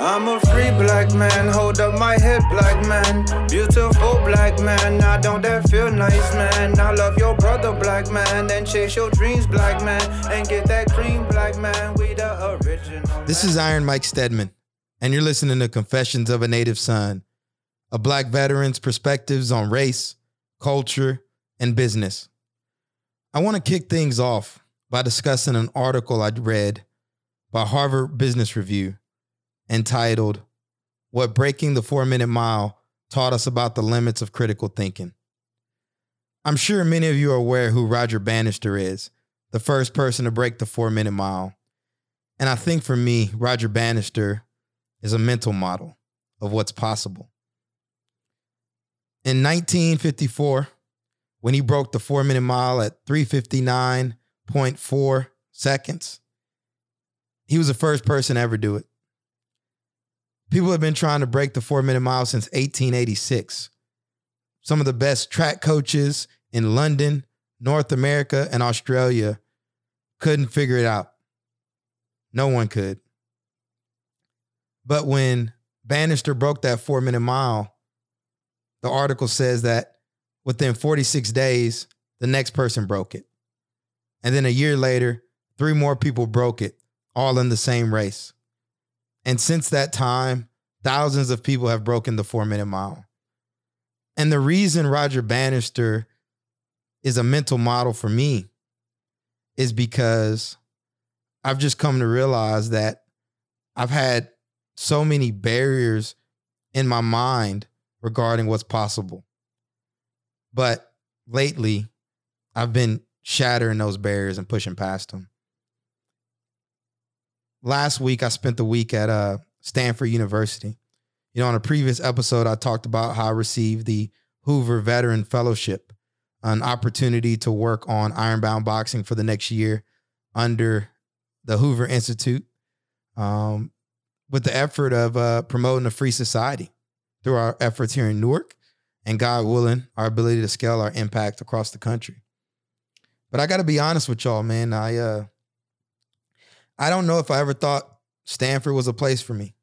I'm a free black man, hold up my head, black man. Beautiful black man, I don't that feel nice, man. I love your brother, black man, and chase your dreams, black man, and get that cream, black man. We the original. This is Iron Mike Stedman, and you're listening to Confessions of a Native Son, a black veteran's perspectives on race, culture, and business. I want to kick things off by discussing an article I read by Harvard Business Review entitled What Breaking the Four Minute Mile Taught Us About the Limits of Critical Thinking. I'm sure many of you are aware who Roger Bannister is, the first person to break the four minute mile. And I think for me, Roger Bannister is a mental model of what's possible. In 1954, when he broke the four minute mile at 359.4 seconds, he was the first person to ever do it. People have been trying to break the four minute mile since 1886. Some of the best track coaches in London, North America, and Australia couldn't figure it out. No one could. But when Bannister broke that four minute mile, the article says that within 46 days, the next person broke it. And then a year later, three more people broke it, all in the same race. And since that time, thousands of people have broken the four minute mile. And the reason Roger Bannister is a mental model for me is because I've just come to realize that I've had so many barriers in my mind regarding what's possible. But lately, I've been shattering those barriers and pushing past them. Last week, I spent the week at uh, Stanford University. You know, on a previous episode, I talked about how I received the Hoover Veteran Fellowship, an opportunity to work on ironbound boxing for the next year under the Hoover Institute, um, with the effort of uh, promoting a free society through our efforts here in Newark, and God willing, our ability to scale our impact across the country. But I got to be honest with y'all, man. I uh, I don't know if I ever thought Stanford was a place for me,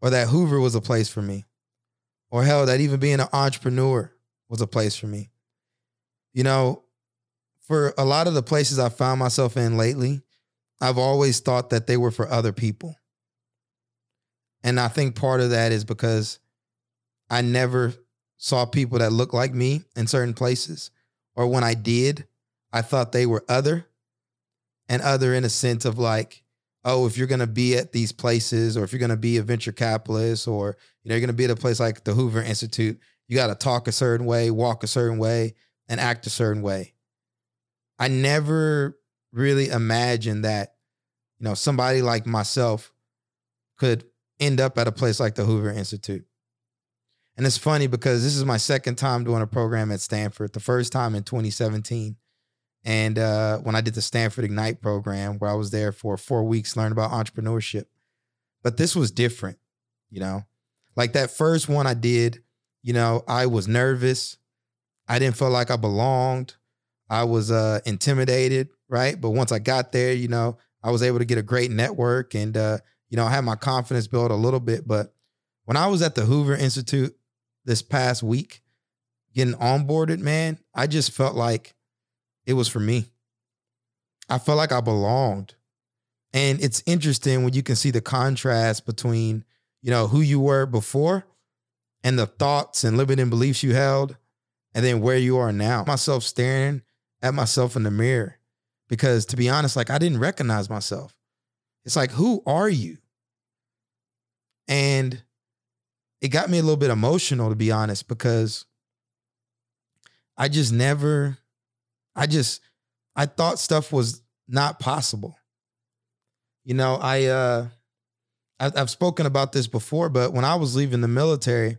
or that Hoover was a place for me, or hell, that even being an entrepreneur was a place for me. You know, for a lot of the places I found myself in lately, I've always thought that they were for other people. And I think part of that is because I never saw people that looked like me in certain places. Or when I did, I thought they were other and other in a sense of like, oh, if you're going to be at these places or if you're going to be a venture capitalist or you know you're going to be at a place like the Hoover Institute, you got to talk a certain way, walk a certain way, and act a certain way. I never really imagined that you know somebody like myself could end up at a place like the Hoover Institute. And it's funny because this is my second time doing a program at Stanford. The first time in 2017 and uh, when I did the Stanford Ignite program, where I was there for four weeks, learned about entrepreneurship. But this was different, you know. Like that first one I did, you know, I was nervous. I didn't feel like I belonged. I was uh, intimidated, right? But once I got there, you know, I was able to get a great network, and uh, you know, I had my confidence built a little bit. But when I was at the Hoover Institute this past week, getting onboarded, man, I just felt like it was for me. I felt like I belonged. And it's interesting when you can see the contrast between, you know, who you were before and the thoughts and limiting beliefs you held, and then where you are now. Myself staring at myself in the mirror. Because to be honest, like I didn't recognize myself. It's like, who are you? And it got me a little bit emotional, to be honest, because I just never I just I thought stuff was not possible. You know, I uh I've spoken about this before, but when I was leaving the military,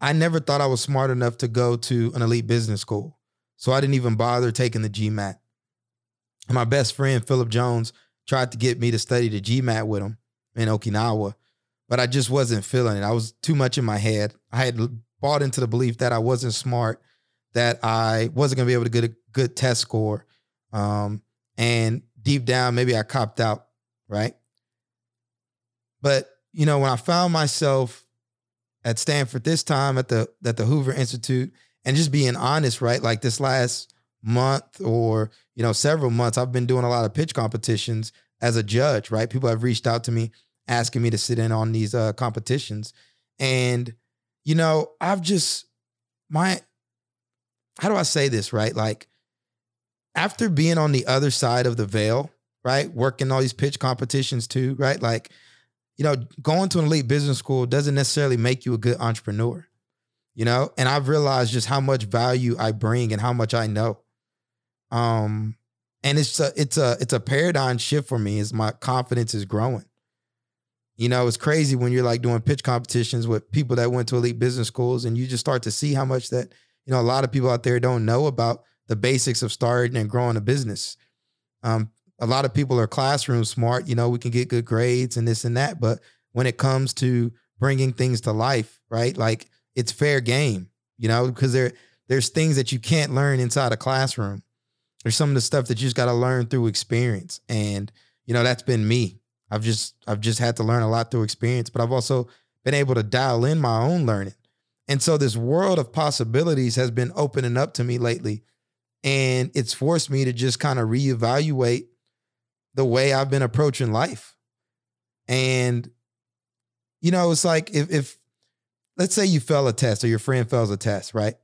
I never thought I was smart enough to go to an elite business school. So I didn't even bother taking the GMAT. And my best friend, Philip Jones, tried to get me to study the GMAT with him in Okinawa, but I just wasn't feeling it. I was too much in my head. I had bought into the belief that I wasn't smart, that I wasn't going to be able to get a good test score. Um, and deep down, maybe I copped out, right? But, you know, when I found myself at Stanford this time at the at the Hoover Institute and just being honest, right? Like this last month or, you know, several months, I've been doing a lot of pitch competitions as a judge, right? People have reached out to me asking me to sit in on these uh, competitions. And, you know, I've just, my, how do I say this, right? Like, after being on the other side of the veil, right? Working all these pitch competitions too, right? Like, you know, going to an elite business school doesn't necessarily make you a good entrepreneur, you know? And I've realized just how much value I bring and how much I know. Um, and it's a it's a it's a paradigm shift for me as my confidence is growing. You know, it's crazy when you're like doing pitch competitions with people that went to elite business schools and you just start to see how much that, you know, a lot of people out there don't know about the basics of starting and growing a business. Um, a lot of people are classroom smart. You know, we can get good grades and this and that, but when it comes to bringing things to life, right? Like it's fair game, you know, because there there's things that you can't learn inside a classroom. There's some of the stuff that you just got to learn through experience, and you know that's been me. I've just I've just had to learn a lot through experience, but I've also been able to dial in my own learning. And so this world of possibilities has been opening up to me lately and it's forced me to just kind of reevaluate the way I've been approaching life. And, you know, it's like if, if let's say you fail a test or your friend fails a test, right?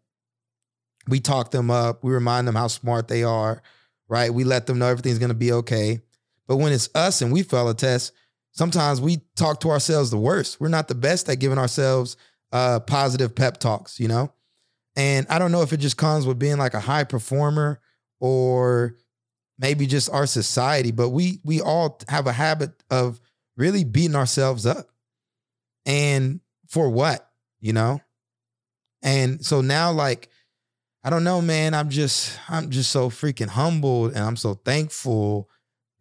We talk them up, we remind them how smart they are, right? We let them know everything's gonna be okay. But when it's us and we fail a test, sometimes we talk to ourselves the worst. We're not the best at giving ourselves uh, positive pep talks, you know? And I don't know if it just comes with being like a high performer or maybe just our society, but we we all have a habit of really beating ourselves up. And for what, you know? And so now like I don't know, man, I'm just I'm just so freaking humbled and I'm so thankful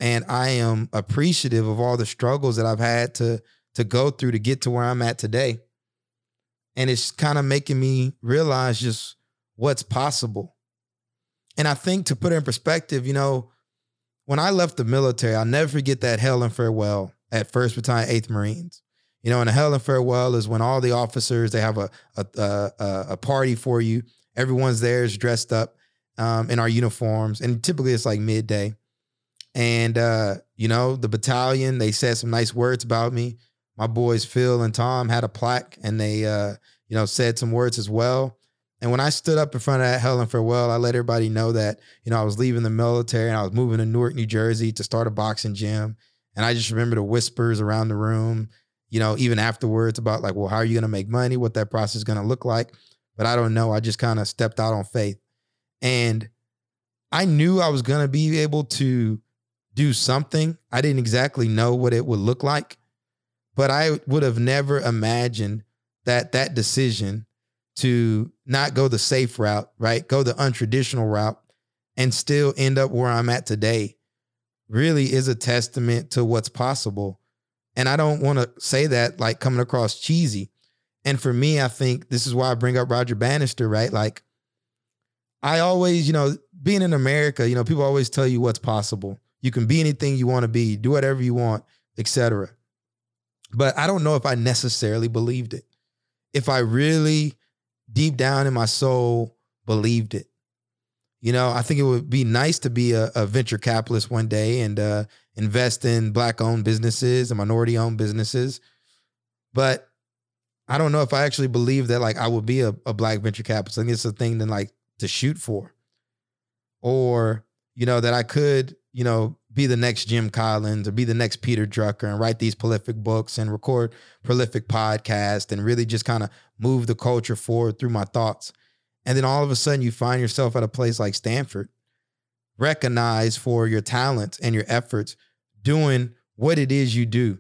and I am appreciative of all the struggles that I've had to to go through to get to where I'm at today and it's kind of making me realize just what's possible. And I think to put it in perspective, you know, when I left the military, I'll never forget that hail and farewell at 1st Battalion 8th Marines. You know, and a hail and farewell is when all the officers they have a a, a, a party for you. Everyone's there is dressed up um, in our uniforms, and typically it's like midday. And uh, you know, the battalion they said some nice words about me my boys Phil and Tom had a plaque and they uh, you know said some words as well. And when I stood up in front of that hail and farewell, I let everybody know that you know I was leaving the military and I was moving to Newark, New Jersey to start a boxing gym. And I just remember the whispers around the room, you know, even afterwards about like, well, how are you going to make money? What that process is going to look like? But I don't know. I just kind of stepped out on faith, and I knew I was going to be able to do something. I didn't exactly know what it would look like, but I would have never imagined that that decision to not go the safe route, right? Go the untraditional route and still end up where I'm at today really is a testament to what's possible. And I don't want to say that like coming across cheesy. And for me, I think this is why I bring up Roger Bannister, right? Like I always, you know, being in America, you know, people always tell you what's possible. You can be anything you want to be, do whatever you want, etc. But I don't know if I necessarily believed it. If I really deep down in my soul believed it. You know, I think it would be nice to be a, a venture capitalist one day and uh, invest in black owned businesses and minority owned businesses. But I don't know if I actually believe that like I would be a, a black venture capitalist. I think it's a thing to like to shoot for. Or, you know, that I could, you know, be the next Jim Collins or be the next Peter Drucker and write these prolific books and record prolific podcasts and really just kind of move the culture forward through my thoughts. And then all of a sudden you find yourself at a place like Stanford recognized for your talents and your efforts doing what it is you do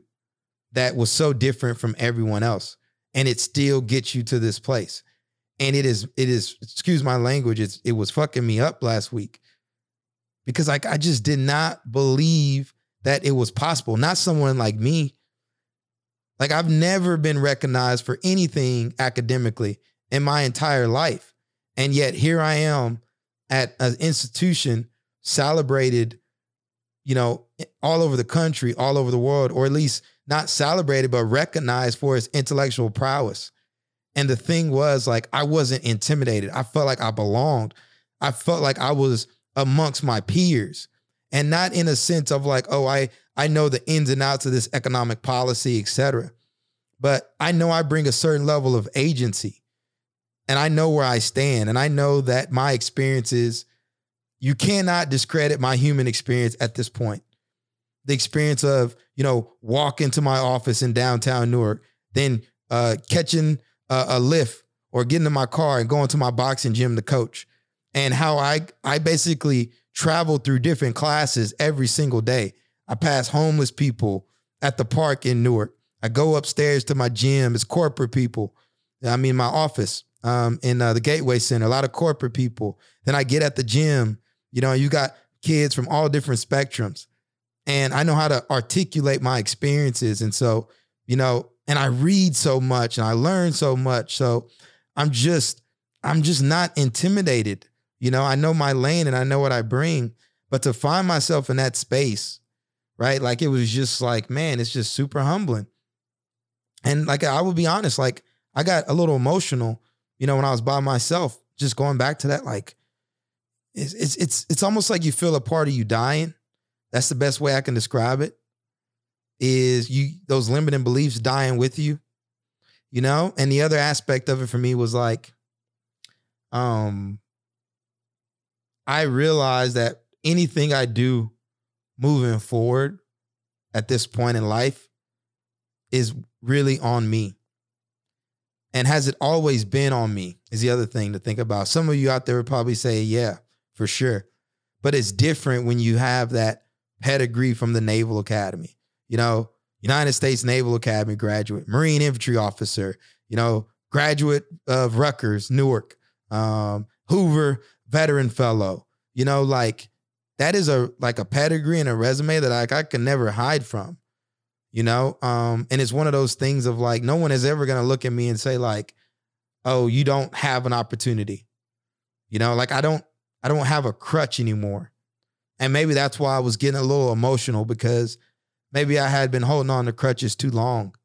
that was so different from everyone else and it still gets you to this place and it is it is excuse my language it's, it was fucking me up last week because like i just did not believe that it was possible not someone like me like i've never been recognized for anything academically in my entire life and yet here i am at an institution celebrated you know all over the country all over the world or at least not celebrated but recognized for its intellectual prowess and the thing was, like, I wasn't intimidated. I felt like I belonged. I felt like I was amongst my peers. And not in a sense of like, oh, I I know the ins and outs of this economic policy, et cetera. But I know I bring a certain level of agency. And I know where I stand. And I know that my experiences, you cannot discredit my human experience at this point. The experience of, you know, walk into my office in downtown Newark, then uh, catching a, a lift or getting in my car and going to my boxing gym to coach and how I I basically traveled through different classes every single day. I pass homeless people at the park in Newark. I go upstairs to my gym. It's corporate people. I mean, my office um, in uh, the Gateway Center, a lot of corporate people. Then I get at the gym. You know, you got kids from all different spectrums, and I know how to articulate my experiences. And so, you know, and I read so much and I learn so much. So I'm just, I'm just not intimidated. You know, I know my lane and I know what I bring, but to find myself in that space, right? Like it was just like, man, it's just super humbling. And like I will be honest, like I got a little emotional, you know, when I was by myself, just going back to that, like it's it's it's it's almost like you feel a part of you dying. That's the best way I can describe it is you those limiting beliefs dying with you, you know? And the other aspect of it for me was like, um, I realize that anything I do moving forward at this point in life is really on me. And has it always been on me? Is the other thing to think about. Some of you out there would probably say, yeah, for sure. But it's different when you have that pedigree from the Naval Academy you know, United States Naval Academy graduate, Marine infantry officer, you know, graduate of Rutgers, Newark, um, Hoover veteran fellow. You know, like that is a like a pedigree and a resume that I, I can never hide from. You know, um, and it's one of those things of like no one is ever gonna look at me and say like, "Oh, you don't have an opportunity." You know, like I don't I don't have a crutch anymore. And maybe that's why I was getting a little emotional because maybe I had been holding on to crutches too long.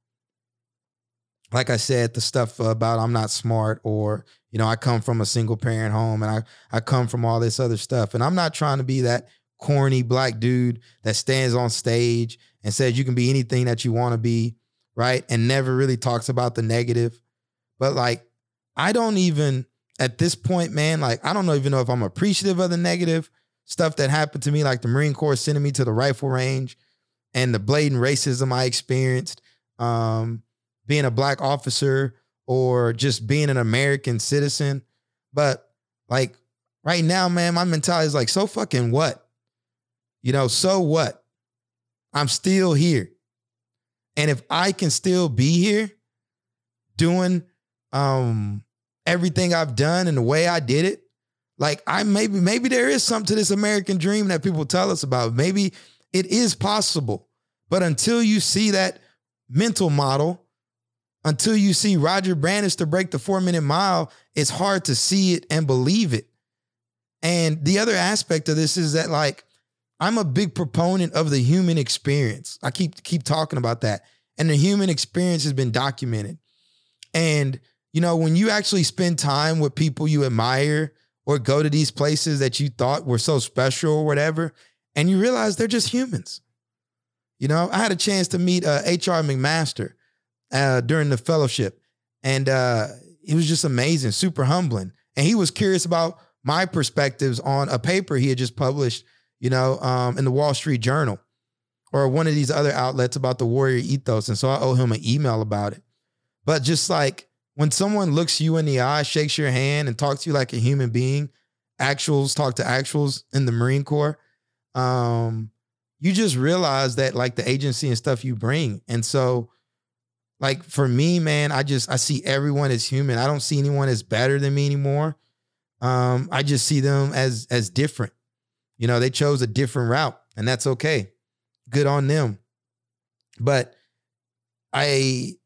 Like I said, the stuff about I'm not smart or, you know, I come from a single parent home and I, I come from all this other stuff. And I'm not trying to be that corny black dude that stands on stage and says you can be anything that you want to be, right? And never really talks about the negative. But like, I don't even, at this point, man, like, I don't know, even know if I'm appreciative of the negative stuff that happened to me, like the Marine Corps sending me to the rifle range and the blatant racism I experienced, um, being a black officer or just being an American citizen. But like right now, man, my mentality is like, so fucking what? You know, so what? I'm still here. And if I can still be here doing um everything I've done and the way I did it, like I maybe maybe there is something to this American dream that people tell us about. Maybe it is possible. But until you see that mental model, until you see Roger Bannister break the four minute mile, it's hard to see it and believe it. And the other aspect of this is that, like, I'm a big proponent of the human experience. I keep keep talking about that. And the human experience has been documented. And you know, when you actually spend time with people you admire or go to these places that you thought were so special or whatever, and you realize they're just humans. You know, I had a chance to meet uh, H.R. McMaster uh, during the fellowship, and uh, it was just amazing, super humbling. And he was curious about my perspectives on a paper he had just published, you know, um, in the Wall Street Journal or one of these other outlets about the warrior ethos. And so I owe him an email about it. But just like when someone looks you in the eye, shakes your hand, and talks to you like a human being, actuals talk to actuals in the Marine Corps, um, you just realize that like the agency and stuff you bring. And so like for me, man, I just I see everyone as human. I don't see anyone as better than me anymore. Um, I just see them as as different. You know, they chose a different route, and that's okay. Good on them. But I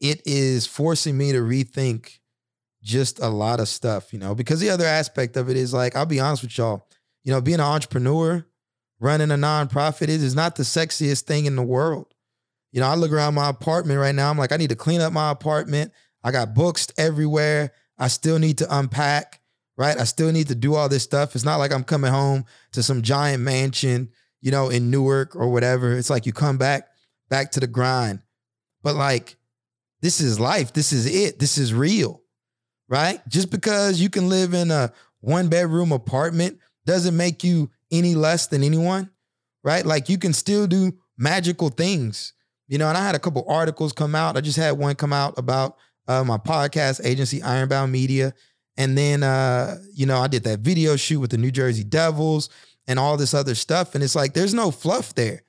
it is forcing me to rethink just a lot of stuff, you know, because the other aspect of it is like, I'll be honest with y'all, you know, being an entrepreneur, running a nonprofit, is, is not the sexiest thing in the world. You know, I look around my apartment right now, I'm like, I need to clean up my apartment. I got books everywhere. I still need to unpack, right? I still need to do all this stuff. It's not like I'm coming home to some giant mansion, you know, in Newark or whatever. It's like you come back, back to the grind. But like, this is life. This is it. This is real right? Just because you can live in a one bedroom apartment doesn't make you any less than anyone, right? Like you can still do magical things, you know. And I had a couple articles come out. I just had one come out about uh, my podcast agency, Ironbound Media, and then uh, you know I did that video shoot with the New Jersey Devils and all this other stuff. And it's like there's no fluff there.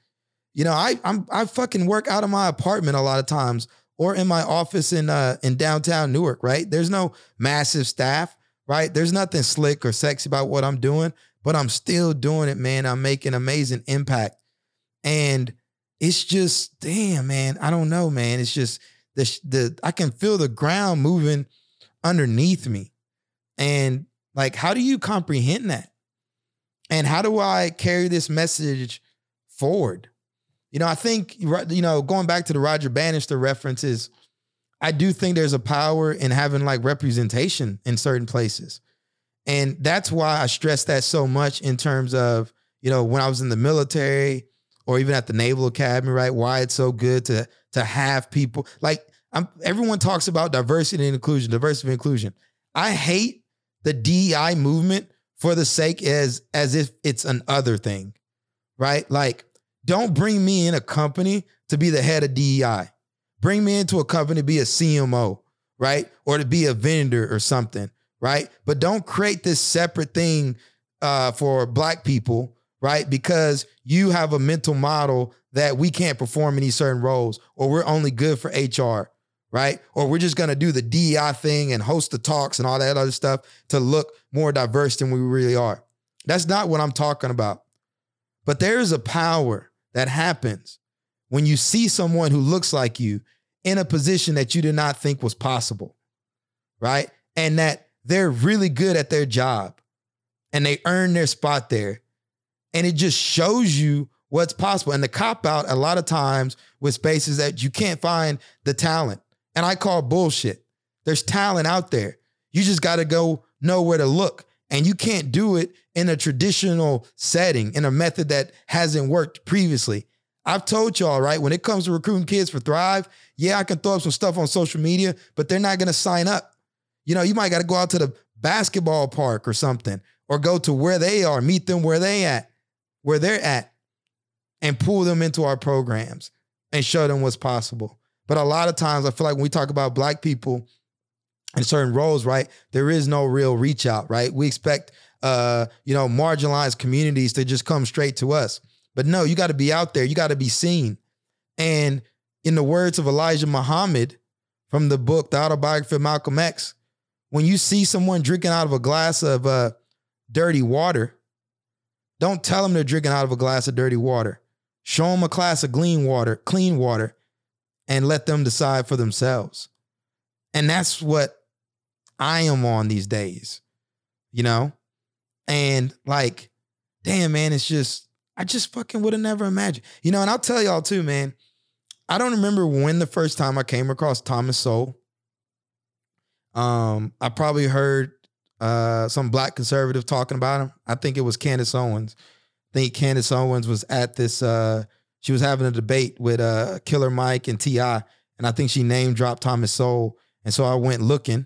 You know, I I'm I fucking work out of my apartment a lot of times or in my office in uh in downtown Newark, right? There's no massive staff, right? There's nothing slick or sexy about what I'm doing, but I'm still doing it, man. I'm making amazing impact. And it's just damn, man. I don't know, man. It's just the the I can feel the ground moving underneath me. And like how do you comprehend that? And how do I carry this message forward? You know, I think you know, going back to the Roger Bannister references, I do think there's a power in having like representation in certain places. And that's why I stress that so much in terms of, you know, when I was in the military or even at the Naval Academy, right? Why it's so good to to have people like I'm everyone talks about diversity and inclusion, diversity and inclusion. I hate the DEI movement for the sake as as if it's an other thing, right? Like don't bring me in a company to be the head of DEI. Bring me into a company to be a CMO, right? Or to be a vendor or something, right? But don't create this separate thing uh, for black people, right? Because you have a mental model that we can't perform any certain roles, or we're only good for HR, right? Or we're just gonna do the DEI thing and host the talks and all that other stuff to look more diverse than we really are. That's not what I'm talking about. But there is a power that happens when you see someone who looks like you in a position that you did not think was possible, right? And that they're really good at their job and they earn their spot there. And it just shows you what's possible. And the cop out a lot of times with spaces that you can't find the talent. And I call bullshit. There's talent out there. You just got to go know where to look. And you can't do it in a traditional setting, in a method that hasn't worked previously. I've told y'all, right? When it comes to recruiting kids for Thrive, yeah, I can throw up some stuff on social media, but they're not going to sign up. You know, you might got to go out to the basketball park or something, or go to where they are, meet them where they at, where they're at, and pull them into our programs and show them what's possible. But a lot of times, I feel like when we talk about black people in certain roles, right, there is no real reach out, right? We expect uh, you know, marginalized communities to just come straight to us. But no, you got to be out there. You got to be seen. And in the words of Elijah Muhammad from the book, The Autobiography of Malcolm X, when you see someone drinking out of a glass of uh, dirty water, don't tell them they're drinking out of a glass of dirty water. Show them a glass of clean water, clean water, and let them decide for themselves. And that's what I am on these days. You know, and like, damn, man, it's just, I just fucking would have never imagined. You know, and I'll tell y'all too, man. I don't remember when the first time I came across Thomas Sowell. Um, I probably heard uh some black conservative talking about him. I think it was Candace Owens. I think Candace Owens was at this uh she was having a debate with uh Killer Mike and T.I. And I think she name dropped Thomas Sowell. And so I went looking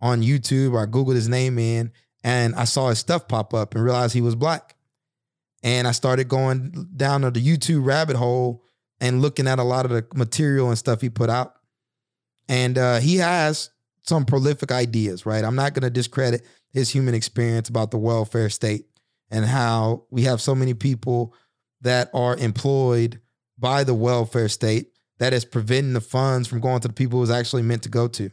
on YouTube I Googled his name in and I saw his stuff pop up and realized he was black. And I started going down the YouTube rabbit hole and looking at a lot of the material and stuff he put out. And uh, he has some prolific ideas, right? I'm not going to discredit his human experience about the welfare state and how we have so many people that are employed by the welfare state that is preventing the funds from going to the people it was actually meant to go to.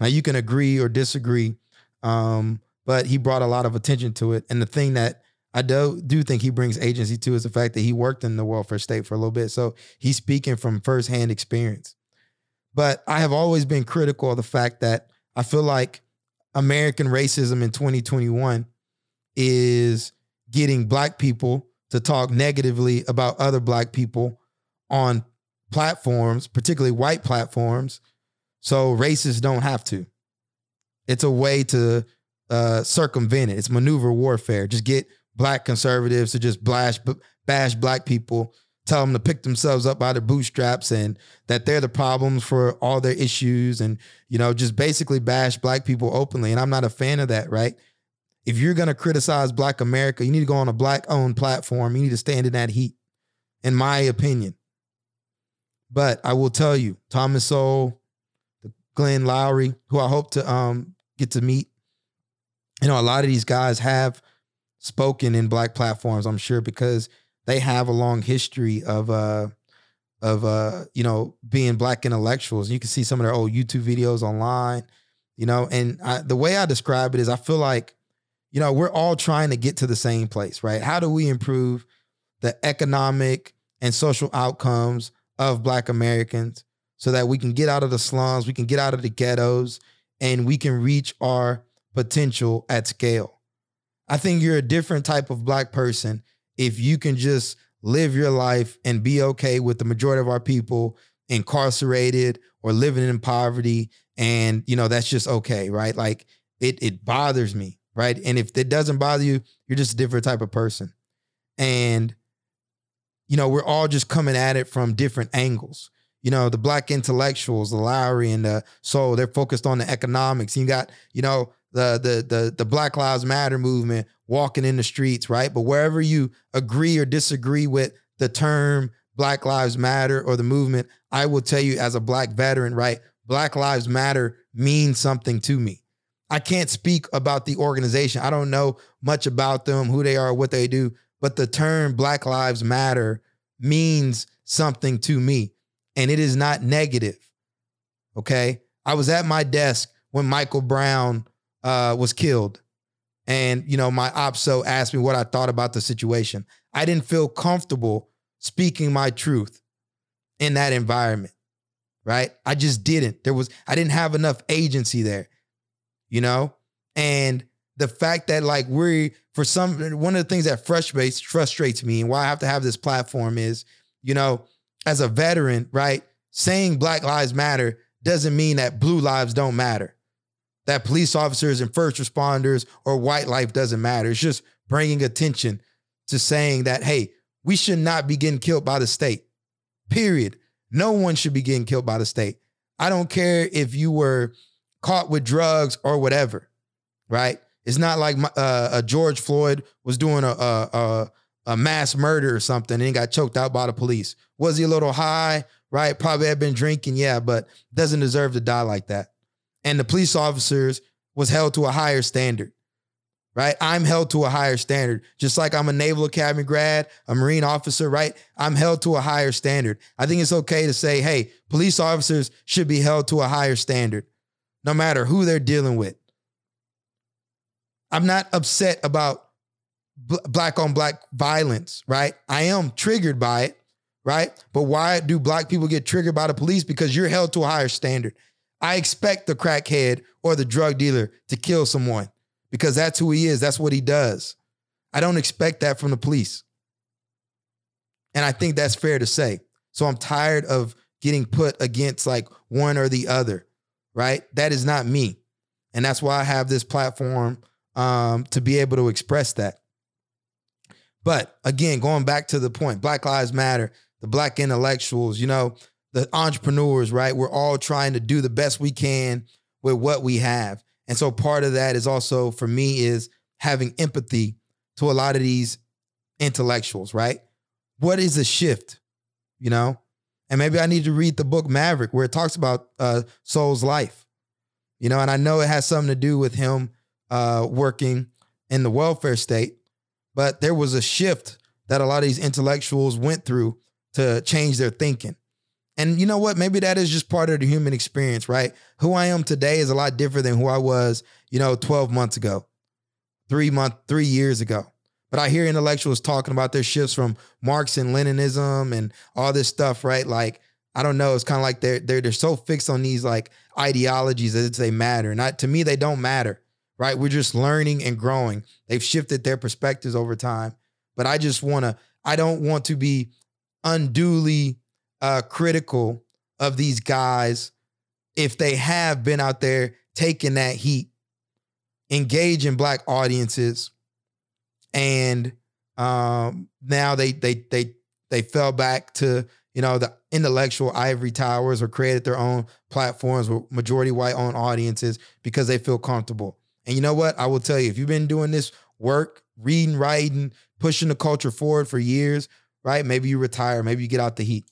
Now you can agree or disagree, um, but he brought a lot of attention to it. And the thing that I do do think he brings agency to is the fact that he worked in the welfare state for a little bit, so he's speaking from firsthand experience. But I have always been critical of the fact that I feel like American racism in 2021 is getting black people to talk negatively about other black people on platforms, particularly white platforms, so racists don't have to. It's a way to uh, circumvent it. It's maneuver warfare. Just get black conservatives to just bash, bash black people, tell them to pick themselves up by their bootstraps and that they're the problems for all their issues and, you know, just basically bash black people openly. And I'm not a fan of that, right? If you're going to criticize black America, you need to go on a black owned platform. You need to stand in that heat, in my opinion. But I will tell you, Thomas Sowell, Glenn Loury who I hope to um, get to meet. You know, a lot of these guys have spoken in black platforms, I'm sure, because they have a long history of uh of uh, you know, being black intellectuals. You can see some of their old YouTube videos online, you know, and I, the way I describe it is I feel like, you know, we're all trying to get to the same place, right? How do we improve the economic and social outcomes of black Americans so that we can get out of the slums, we can get out of the ghettos, and we can reach our potential at scale. I think you're a different type of black person if you can just live your life and be okay with the majority of our people incarcerated or living in poverty and you know that's just okay right? Like it it bothers me right? And if it doesn't bother you you're just a different type of person. And you know we're all just coming at it from different angles. You know, the black intellectuals, the Loury and the Sowell, they're focused on the economics. You got, you know, the the the the Black Lives Matter movement walking in the streets, right? But wherever you agree or disagree with the term Black Lives Matter or the movement, I will tell you as a black veteran, right? Black Lives Matter means something to me. I can't speak about the organization. I don't know much about them, who they are, what they do, but the term Black Lives Matter means something to me and it is not negative. Okay. I was at my desk when Michael Brown uh, was killed. And, you know, my OPSO asked me what I thought about the situation. I didn't feel comfortable speaking my truth in that environment. Right. I just didn't. There was, I didn't have enough agency there, you know? And the fact that, like, we're, for some, one of the things that frustrates, frustrates me and why I have to have this platform is, you know, as a veteran, right, saying Black Lives Matter doesn't mean that blue lives don't matter. That police officers and first responders or white life doesn't matter. It's just bringing attention to saying that, hey, we should not be getting killed by the state. Period. No one should be getting killed by the state. I don't care if you were caught with drugs or whatever, right? It's not like uh, a George Floyd was doing a, a, a, a mass murder or something and got choked out by the police. Was he a little high? Right? Probably had been drinking, yeah, but doesn't deserve to die like that. And the police officers was held to a higher standard. Right? I'm held to a higher standard. Just like I'm a Naval Academy grad, a Marine officer, right? I'm held to a higher standard. I think it's okay to say, hey, police officers should be held to a higher standard, no matter who they're dealing with. I'm not upset about black on black violence, right? I am triggered by it, right? But why do black people get triggered by the police? Because you're held to a higher standard. I expect the crackhead or the drug dealer to kill someone because that's who he is. That's what he does. I don't expect that from the police. And I think that's fair to say. So I'm tired of getting put against like one or the other, right? That is not me. And that's why I have this platform um, to be able to express that. But again, going back to the point, Black Lives Matter, the black intellectuals, you know, the entrepreneurs, right? We're all trying to do the best we can with what we have. And so part of that is also for me is having empathy to a lot of these intellectuals, right? What is a shift, you know? And maybe I need to read the book Maverick where it talks about uh, Sowell's life. You know, and I know it has something to do with him uh, working in the welfare state, but there was a shift that a lot of these intellectuals went through to change their thinking. And you know what? Maybe that is just part of the human experience, right? Who I am today is a lot different than who I was, you know, 12 months ago, three month, three years ago. But I hear intellectuals talking about their shifts from Marx and Leninism and all this stuff, right? Like, I don't know. It's kind of like they're they're they're so fixed on these like ideologies that they matter. Not to me, they don't matter, right? We're just learning and growing. They've shifted their perspectives over time. But I just want to. I don't want to be unduly uh, critical of these guys if they have been out there taking that heat, engaging black audiences, and um, now they they they they fell back to you know the intellectual ivory towers or created their own platforms with majority white owned audiences because they feel comfortable. And you know what? I will tell you, if you've been doing this work, reading, writing, pushing the culture forward for years, right? Maybe you retire, maybe you get out the heat.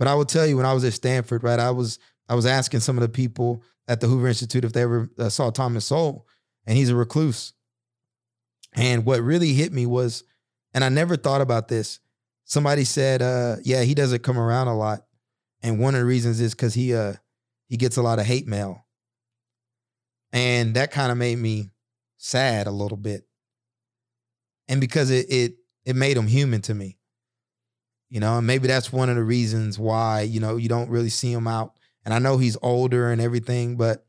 But I will tell you, when I was at Stanford, right, I was I was asking some of the people at the Hoover Institute if they ever uh, saw Thomas Sowell, and he's a recluse. And what really hit me was, and I never thought about this. Somebody said, uh, yeah, he doesn't come around a lot. And one of the reasons is because he uh he gets a lot of hate mail. And that kind of made me sad a little bit. And because it it it made him human to me. You know, and maybe that's one of the reasons why, you know, you don't really see him out. And I know he's older and everything, but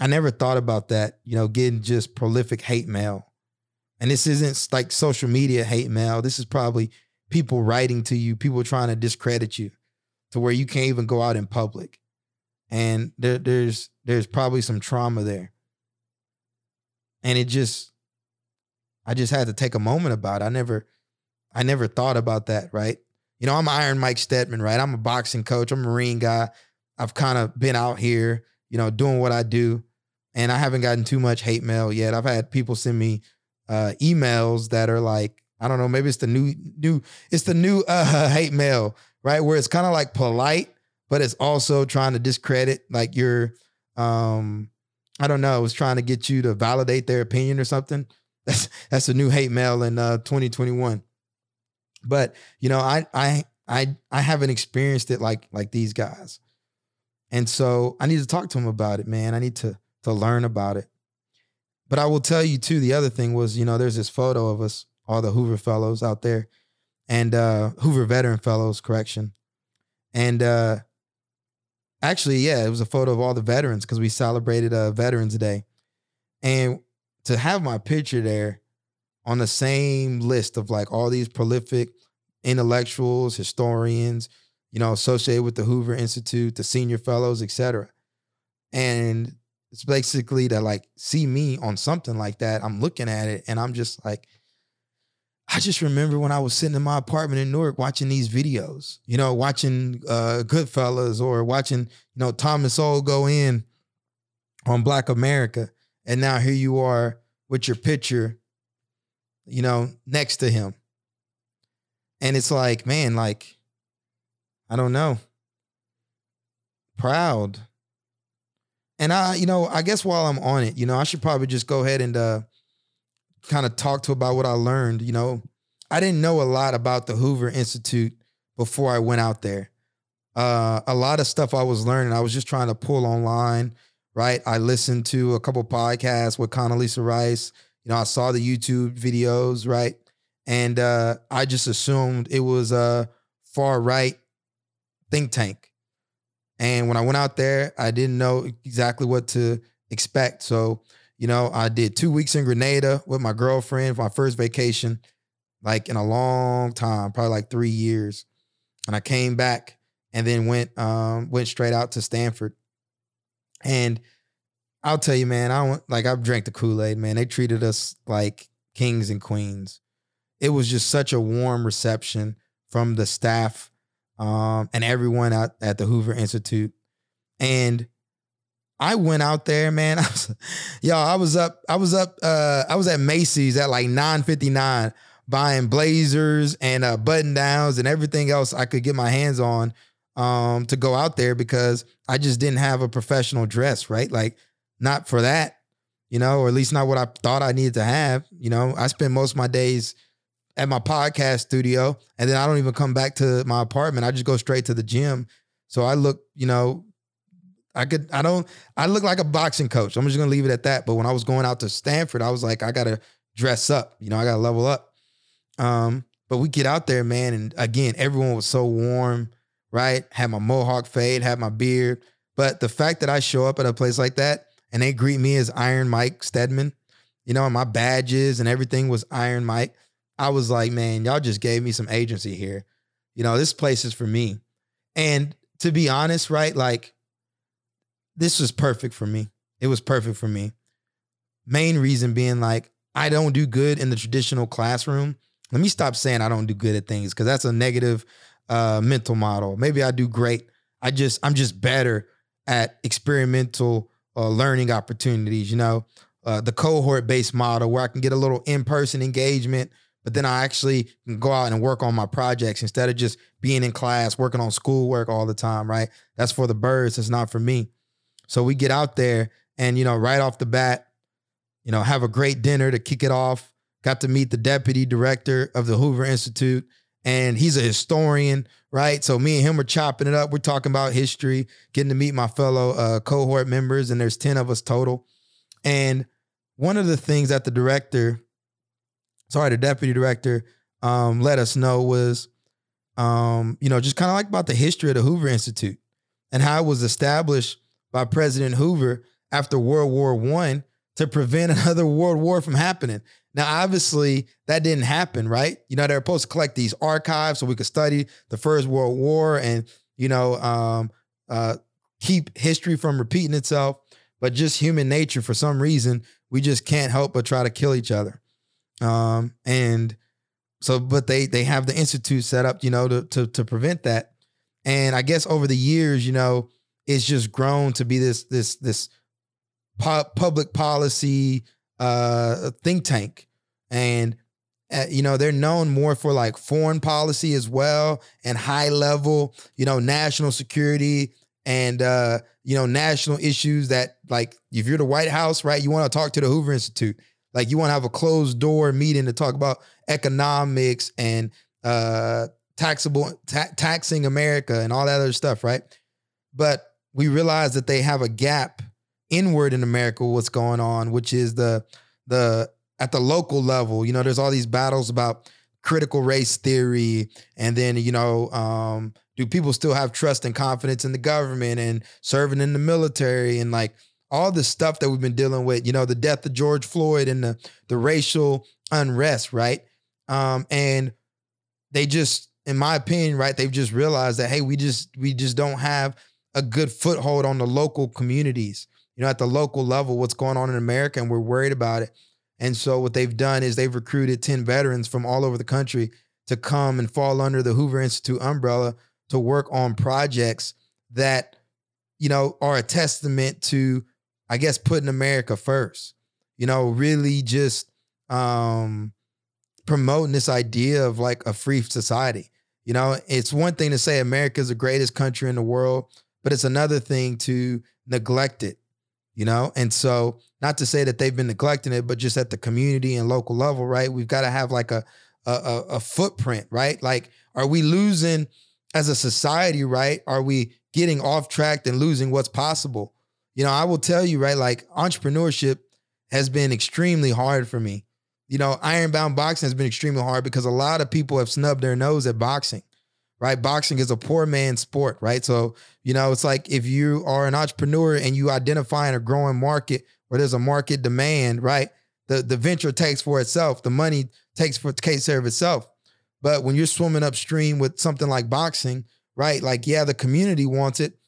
I never thought about that, you know, getting just prolific hate mail and this isn't like social media hate mail. This is probably people writing to you, people trying to discredit you to where you can't even go out in public. And there, there's there's probably some trauma there. And it just I just had to take a moment about it. I never I never thought about that, right? You know, I'm Iron Mike Stedman, right? I'm a boxing coach, I'm a Marine guy. I've kind of been out here, you know, doing what I do. And I haven't gotten too much hate mail yet. I've had people send me uh, emails that are like I don't know, maybe it's the new new it's the new uh, hate mail, right? Where it's kind of like polite, but it's also trying to discredit like your um I don't know, it's trying to get you to validate their opinion or something. That's that's a new hate mail in uh 2021. But, you know, I I I I haven't experienced it like like these guys. And so I need to talk to them about it, man. I need to to learn about it. But I will tell you too, the other thing was, you know, there's this photo of us, all the Hoover fellows out there, and uh Hoover veteran fellows, correction. And uh actually, yeah, it was a photo of all the veterans because we celebrated uh Veterans Day. And to have my picture there on the same list of like all these prolific intellectuals, historians, you know, associated with the Hoover Institute, the senior fellows, etc. And it's basically to like see me on something like that. I'm looking at it and I'm just like, I just remember when I was sitting in my apartment in Newark watching these videos, you know, watching uh, Goodfellas or watching, you know, Thomas Sowell go in on Black America. And now here you are with your picture, you know, next to him. And it's like, man, like, I don't know. Proud and I, you know, I guess while I'm on it, you know, I should probably just go ahead and uh, kind of talk to about what I learned. You know, I didn't know a lot about the Hoover Institute before I went out there. Uh, a lot of stuff I was learning, I was just trying to pull online, right? I listened to a couple podcasts with Condoleezza Rice. You know, I saw the YouTube videos, right? And uh, I just assumed it was a far right think tank. And when I went out there, I didn't know exactly what to expect. So, you know, I did two weeks in Grenada with my girlfriend for my first vacation, like in a long time, probably like three years. And I came back and then went um, went straight out to Stanford. And I'll tell you, man, I don't like I've drank the Kool-Aid, man. They treated us like kings and queens. It was just such a warm reception from the staff um, and everyone out at the Hoover Institute. And I went out there, man. I was, yo, I was up, I was up, uh, I was at Macy's at like 959 buying blazers and uh, button downs and everything else I could get my hands on um, to go out there because I just didn't have a professional dress, right? Like, not for that, you know, or at least not what I thought I needed to have. You know, I spend most of my days at my podcast studio, and then I don't even come back to my apartment. I just go straight to the gym. So I look, you know, I could, I don't, I look like a boxing coach. I'm just gonna leave it at that. But when I was going out to Stanford, I was like, I gotta dress up. You know, I gotta level up. Um, but we get out there, man, and again, everyone was so warm, right? Had my mohawk fade, had my beard. But the fact that I show up at a place like that and they greet me as Iron Mike Stedman, you know, and my badges and everything was Iron Mike. I was like, man, y'all just gave me some agency here. You know, this place is for me. And to be honest, right, like this was perfect for me. It was perfect for me. Main reason being like, I don't do good in the traditional classroom. Let me stop saying I don't do good at things because that's a negative uh, mental model. Maybe I do great. I just I'm just better at experimental uh, learning opportunities. You know, uh, the cohort based model where I can get a little in person engagement, but then I actually can go out and work on my projects instead of just being in class working on schoolwork all the time. Right? That's for the birds. It's not for me. So we get out there and you know right off the bat, you know, have a great dinner to kick it off. Got to meet the deputy director of the Hoover Institute and he's a historian, right? So me and him are chopping it up. We're talking about history, getting to meet my fellow uh, cohort members, and there's 10 of us total. And one of the things that the director, sorry, the deputy director, um, let us know was, um, you know, just kind of like about the history of the Hoover Institute and how it was established by President Hoover after World War One to prevent another world war from happening. Now, obviously, that didn't happen, right? You know, they're supposed to collect these archives so we could study the First World War and, you know, um, uh, keep history from repeating itself. But just human nature, for some reason, we just can't help but try to kill each other. Um, and so, but they they have the institute set up, you know, to to to prevent that. And I guess over the years, you know, it's just grown to be this this this public policy uh, think tank, and uh, you know they're known more for like foreign policy as well and high level, you know, national security and uh, you know national issues that like if you're the White House, right, you want to talk to the Hoover Institute. Like you want to have a closed door meeting to talk about economics and uh, taxable ta- taxing America and all that other stuff, right? But we realize that they have a gap inward in America what's going on, which is the the at the local level. You know, there's all these battles about critical race theory, and then you know, um, do people still have trust and confidence in the government and serving in the military and like all the stuff that we've been dealing with? You know, the death of George Floyd and the the racial unrest, right? Um, and they just, in my opinion, right, they've just realized that hey, we just we just don't have a good foothold on the local communities you know, at the local level, what's going on in America, and we're worried about it. And so what they've done is they've recruited 10 veterans from all over the country to come and fall under the Hoover Institute umbrella to work on projects that, you know, are a testament to, I guess, putting America first. You know, really just um promoting this idea of like a free society. You know, it's one thing to say America is the greatest country in the world, but it's another thing to neglect it you know? And so, not to say that they've been neglecting it, but just at the community and local level, right? We've got to have like a, a, a footprint, right? Like, are we losing as a society, right? Are we getting off track and losing what's possible? You know, I will tell you, right? Like, entrepreneurship has been extremely hard for me. You know, ironbound boxing has been extremely hard because a lot of people have snubbed their nose at boxing right? Boxing is a poor man's sport, right? So, you know, it's like if you are an entrepreneur and you identify in a growing market where there's a market demand, right? The the venture takes for itself, the money takes for takes care of itself. But when you're swimming upstream with something like boxing, right? Like, yeah, the community wants it,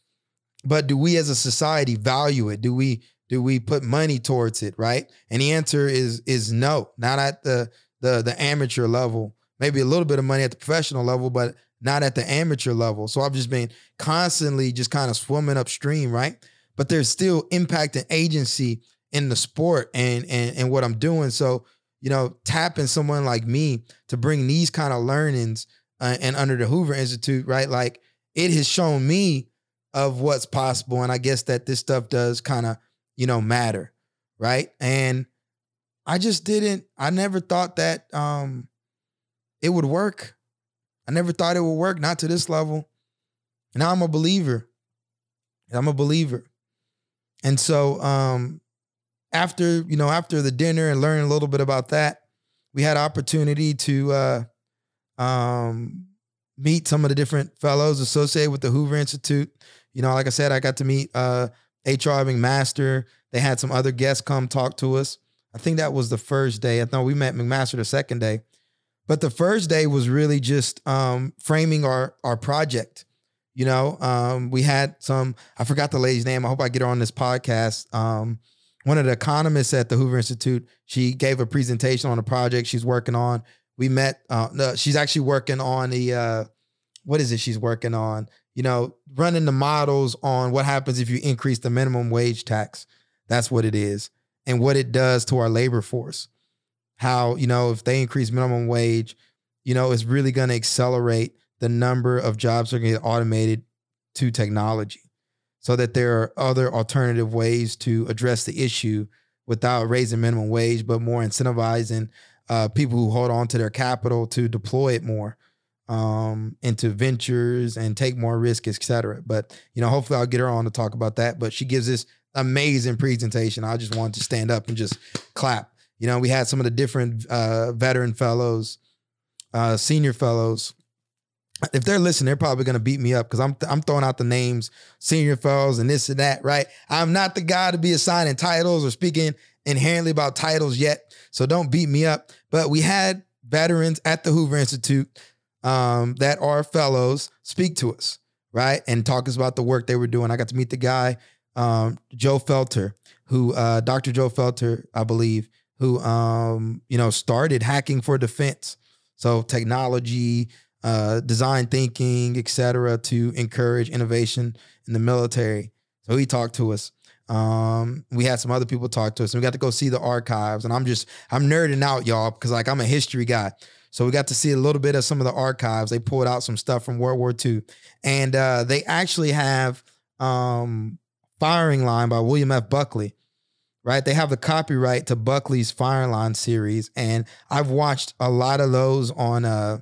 but do we as a society value it? Do we do we put money towards it, right? And the answer is is no, not at the the the amateur level. Maybe a little bit of money at the professional level, but not at the amateur level. So I've just been constantly just kind of swimming upstream, right? But there's still impact and agency in the sport and and and what I'm doing. So, you know, tapping someone like me to bring these kind of learnings uh, and under the Hoover Institute, right? Like it has shown me of what's possible. And I guess that this stuff does kind of, you know, matter. Right. And I just didn't, I never thought that um it would work. I never thought it would work, not to this level. Now I'm a believer. I'm a believer. And so um after, you know, after the dinner and learning a little bit about that, we had opportunity to uh um meet some of the different fellows associated with the Hoover Institute. You know, like I said, I got to meet uh H.R. McMaster. They had some other guests come talk to us. I think that was the first day. I thought we met McMaster the second day. But the first day was really just um, framing our our project. You know, um, we had some. I forgot the lady's name. I hope I get her on this podcast. Um, one of the economists at the Hoover Institute. She gave a presentation on a project she's working on. We met. Uh, no, she's actually working on the. Uh, what is it? She's working on. You know, running the models on what happens if you increase the minimum wage tax. That's what it is, and what it does to our labor force how, you know, if they increase minimum wage, you know, it's really going to accelerate the number of jobs that are going to get automated to technology so that there are other alternative ways to address the issue without raising minimum wage, but more incentivizing uh, people who hold on to their capital to deploy it more um, into ventures and take more risk, et cetera. But, you know, hopefully I'll get her on to talk about that. But she gives this amazing presentation. I just wanted to stand up and just clap you know, we had some of the different uh, veteran fellows, uh, senior fellows. If they're listening, they're probably going to beat me up because I'm I'm throwing out the names, senior fellows, and this and that. Right? I'm not the guy to be assigning titles or speaking inherently about titles yet, so don't beat me up. But we had veterans at the Hoover Institute um, that are fellows speak to us, right, and talk us about the work they were doing. I got to meet the guy, um, Joe Felter, who uh, Dr. Joe Felter, I believe, who um, you know started hacking for defense. So technology, uh, design thinking, etc., to encourage innovation in the military. So he talked to us. Um, we had some other people talk to us, and we got to go see the archives. And I'm just I'm nerding out, y'all, because like I'm a history guy. So we got to see a little bit of some of the archives. They pulled out some stuff from World War II, and uh, they actually have um, "Firing Line" by William F. Buckley right? They have the copyright to Buckley's Firing Line series, and I've watched a lot of those on uh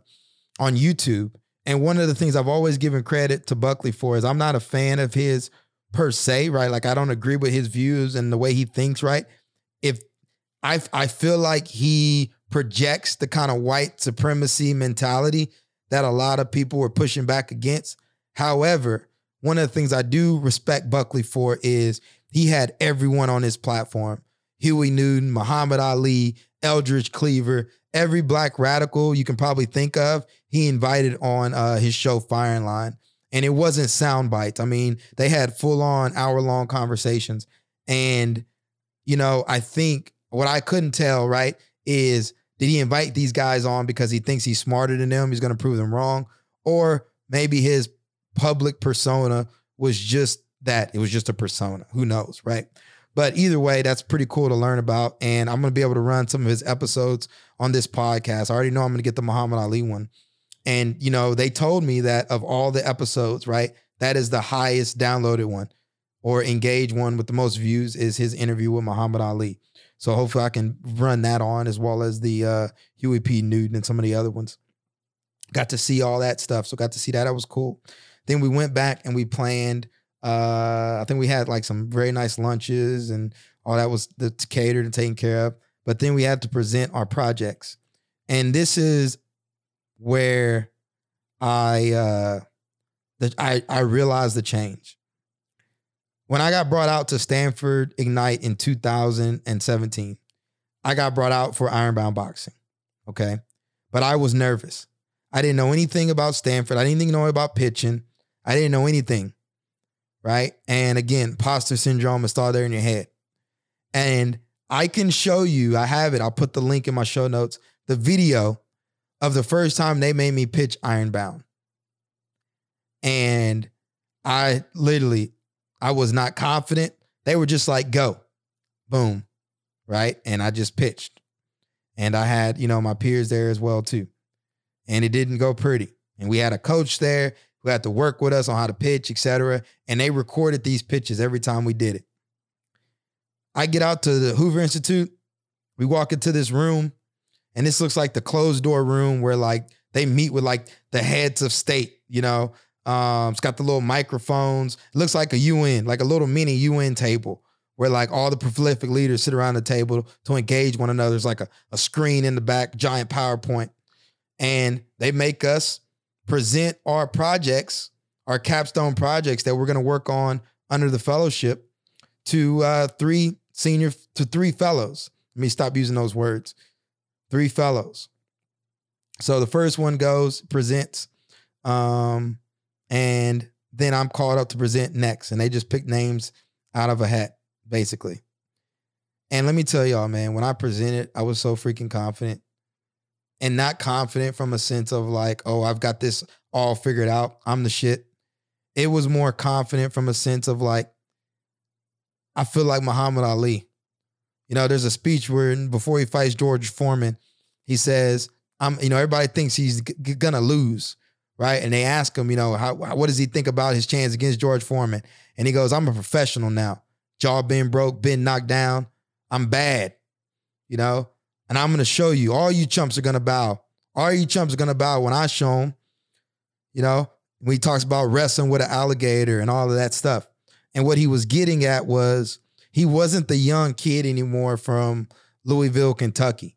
on YouTube. And one of the things I've always given credit to Buckley for is I'm not a fan of his per se, right? Like I don't agree with his views and the way he thinks, right? If I I feel like he projects the kind of white supremacy mentality that a lot of people were pushing back against. However, one of the things I do respect Buckley for is he had everyone on his platform Huey Newton, Muhammad Ali, Eldridge Cleaver, every black radical you can probably think of, he invited on uh, his show Firing Line. And it wasn't sound bites. I mean, they had full on hour long conversations. And, you know, I think what I couldn't tell, right, is did he invite these guys on because he thinks he's smarter than them? He's going to prove them wrong. Or maybe his public persona was just that it was just a persona. Who knows, right? But either way, that's pretty cool to learn about. And I'm going to be able to run some of his episodes on this podcast. I already know I'm going to get the Muhammad Ali one. And, you know, they told me that of all the episodes, right, that is the highest downloaded one or engaged one with the most views is his interview with Muhammad Ali. So hopefully I can run that on as well as the uh, Huey P. Newton and some of the other ones. Got to see all that stuff. So got to see that. That was cool. Then we went back and we planned uh, I think we had like some very nice lunches and all that was the catered and taken care of. But then we had to present our projects, and this is where I uh, the, I I realized the change. When I got brought out to Stanford Ignite in 2017, I got brought out for Ironbound boxing. Okay. But I was nervous. I didn't know anything about Stanford. I didn't even know about pitching. I didn't know anything right? And again, imposter syndrome is all there in your head. And I can show you, I have it, I'll put the link in my show notes, the video of the first time they made me pitch Ironbound. And I literally, I was not confident. They were just like, go, boom, right? And I just pitched. And I had, you know, my peers there as well too. And it didn't go pretty. And we had a coach there who had to work with us on how to pitch, etc. And they recorded these pitches every time we did it. I get out to the Hoover Institute. We walk into this room, and this looks like the closed door room where like they meet with like the heads of state, you know. Um, it's got the little microphones. It looks like a UN, like a little mini UN table where like all the prolific leaders sit around the table to engage one another. There's like a, a screen in the back, giant PowerPoint. And they make us present our projects, our capstone projects that we're going to work on under the fellowship to uh, three senior, to three fellows. Let me stop using those words. Three fellows. So the first one goes, presents, um, and then I'm called up to present next. And they just pick names out of a hat, basically. And let me tell y'all, man, when I presented, I was so freaking confident. And not confident from a sense of like, oh, I've got this all figured out. I'm the shit. It was more confident from a sense of like, I feel like Muhammad Ali. You know, there's a speech where before he fights George Foreman, he says, I'm, you know, everybody thinks he's g- gonna lose, right? And they ask him, you know, how, what does he think about his chance against George Foreman? And he goes, I'm a professional now. Jaw been broke, been knocked down. I'm bad, you know, and I'm gonna show you. All you chumps are gonna bow. All you chumps are gonna bow when I show them, you know, when he talks about wrestling with an alligator and all of that stuff. And what he was getting at was he wasn't the young kid anymore from Louisville, Kentucky.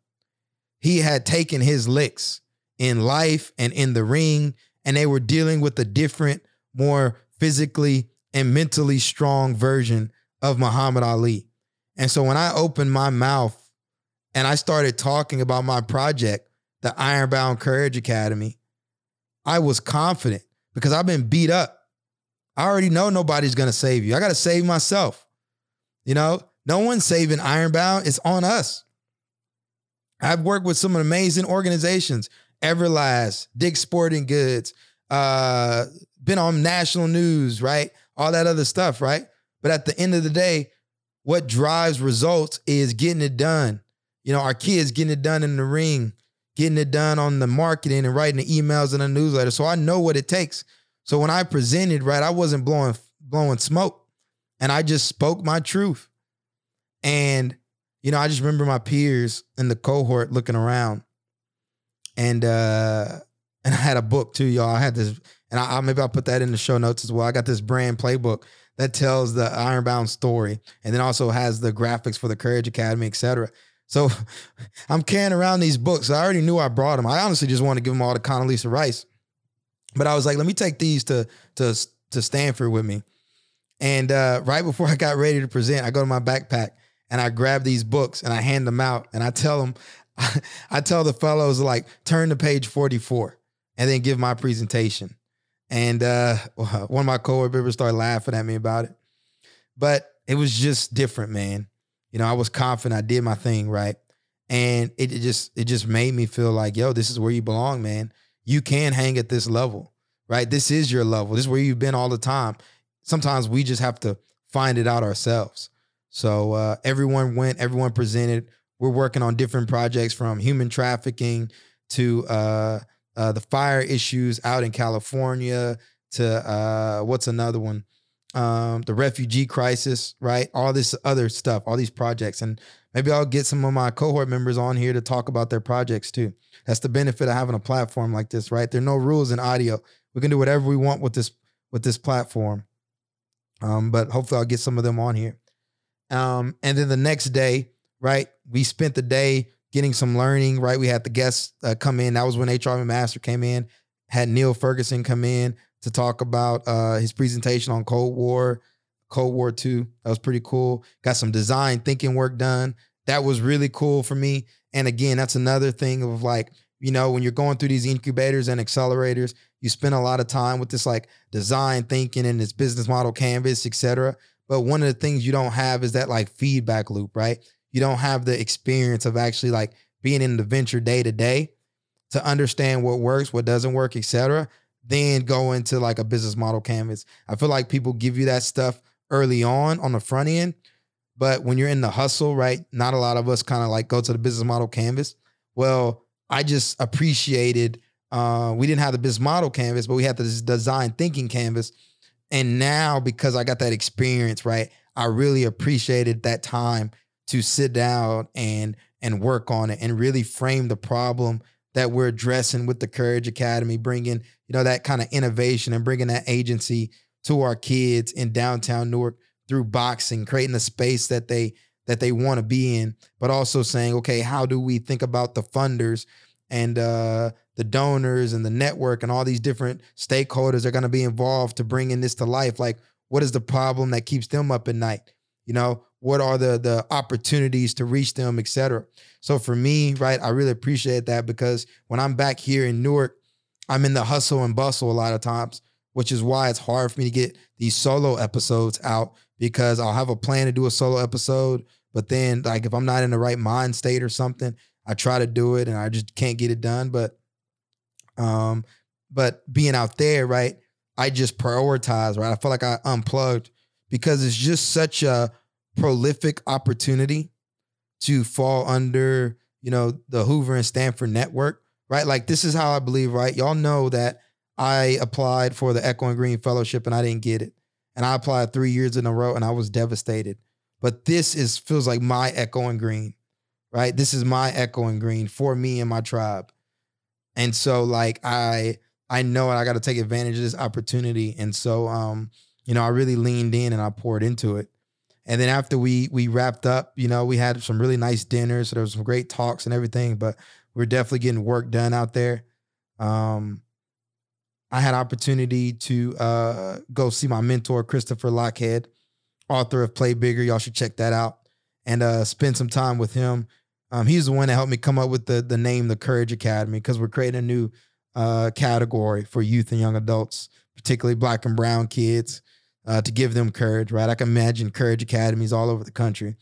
He had taken his licks in life and in the ring, and they were dealing with a different, more physically and mentally strong version of Muhammad Ali. And so when I opened my mouth and I started talking about my project, the Ironbound Courage Academy, I was confident because I've been beat up. I already know nobody's gonna save you. I gotta save myself. You know, no one's saving Ironbound. It's on us. I've worked with some amazing organizations, Everlast, Dick's Sporting Goods, uh, been on national news, right? All that other stuff, right? But at the end of the day, what drives results is getting it done. You know, our kids getting it done in the ring, getting it done on the marketing and writing the emails and the newsletter. So I know what it takes. So when I presented, right, I wasn't blowing blowing smoke, and I just spoke my truth. And you know, I just remember my peers in the cohort looking around, and uh, and I had a book too, y'all. I had this, and I, I maybe I'll put that in the show notes as well. I got this brand playbook that tells the Ironbound story, and then also has the graphics for the Courage Academy, etc. So I'm carrying around these books. I already knew I brought them. I honestly just wanted to give them all to Condoleezza Rice, but I was like, let me take these to to to Stanford with me. And uh, right before I got ready to present, I go to my backpack and I grab these books and I hand them out and I tell them, I tell the fellows like, turn to page 44 and then give my presentation. And uh, one of my coworkers started laughing at me about it. But it was just different, man. You know, I was confident I did my thing, right? And it, it just it just made me feel like, yo, this is where you belong, man. You can hang at this level, right? This is your level. This is where you've been all the time. Sometimes we just have to find it out ourselves. So uh, everyone went, everyone presented. We're working on different projects from human trafficking to uh, uh, the fire issues out in California to uh, what's another one? Um, the refugee crisis, right? All this other stuff, all these projects. And maybe I'll get some of my cohort members on here to talk about their projects too. That's the benefit of having a platform like this, right? There are no rules in audio. We can do whatever we want with this with this platform. Um, but hopefully I'll get some of them on here. Um, and then the next day, right, we spent the day getting some learning, right? We had the guests uh, come in. That was when HR McMaster came in, had Niall Ferguson come in to talk about uh, his presentation on Cold War, Cold War Two. That was pretty cool. Got some design thinking work done. That was really cool for me. And again, that's another thing of like, you know, when you're going through these incubators and accelerators, you spend a lot of time with this like design thinking and this business model canvas, etc. But one of the things you don't have is that like feedback loop, right? You don't have the experience of actually like being in the venture day to day to understand what works, what doesn't work, etc. Then go into like a business model canvas. I feel like people give you that stuff early on on the front end, but when you're in the hustle, right? Not a lot of us kind of like go to the business model canvas. Well, I just appreciated uh, we didn't have the business model canvas, but we had this design thinking canvas. And now, because I got that experience, right, I really appreciated that time to sit down and and work on it and really frame the problem that we're addressing with the Courage Academy, bringing you know that kind of innovation and bringing that agency to our kids in downtown Newark through boxing, creating a space that they that they want to be in, but also saying, okay, how do we think about the funders and uh, the donors and the network and all these different stakeholders are going to be involved to bringing this to life? Like, what is the problem that keeps them up at night? You know, what are the the opportunities to reach them, et cetera. So for me, right, I really appreciate that because when I'm back here in Newark, I'm in the hustle and bustle a lot of times, which is why it's hard for me to get these solo episodes out because I'll have a plan to do a solo episode, but then like if I'm not in the right mind state or something, I try to do it and I just can't get it done. But um, but being out there, right, I just prioritize, right? I feel like I unplugged because it's just such a prolific opportunity to fall under, you know, the Hoover and Stanford network, right? Like this is how I believe, right? Y'all know that I applied for the Echoing Green Fellowship and I didn't get it. And I applied three years in a row and I was devastated. But this is feels like my Echoing Green, right? This is my Echoing Green for me and my tribe. And so like I I know I got to take advantage of this opportunity. And so um, you know, I really leaned in and I poured into it. And then after we we wrapped up, you know, we had some really nice dinners. So there was some great talks and everything, but we are definitely getting work done out there. Um, I had opportunity to uh, go see my mentor, Christopher Lochhead, author of Play Bigger. Y'all should check that out and uh, spend some time with him. Um, he's the one that helped me come up with the the name, the Courage Academy, because we're creating a new uh, category for youth and young adults, particularly Black and Brown kids uh, to give them courage, right? I can imagine courage academies all over the country.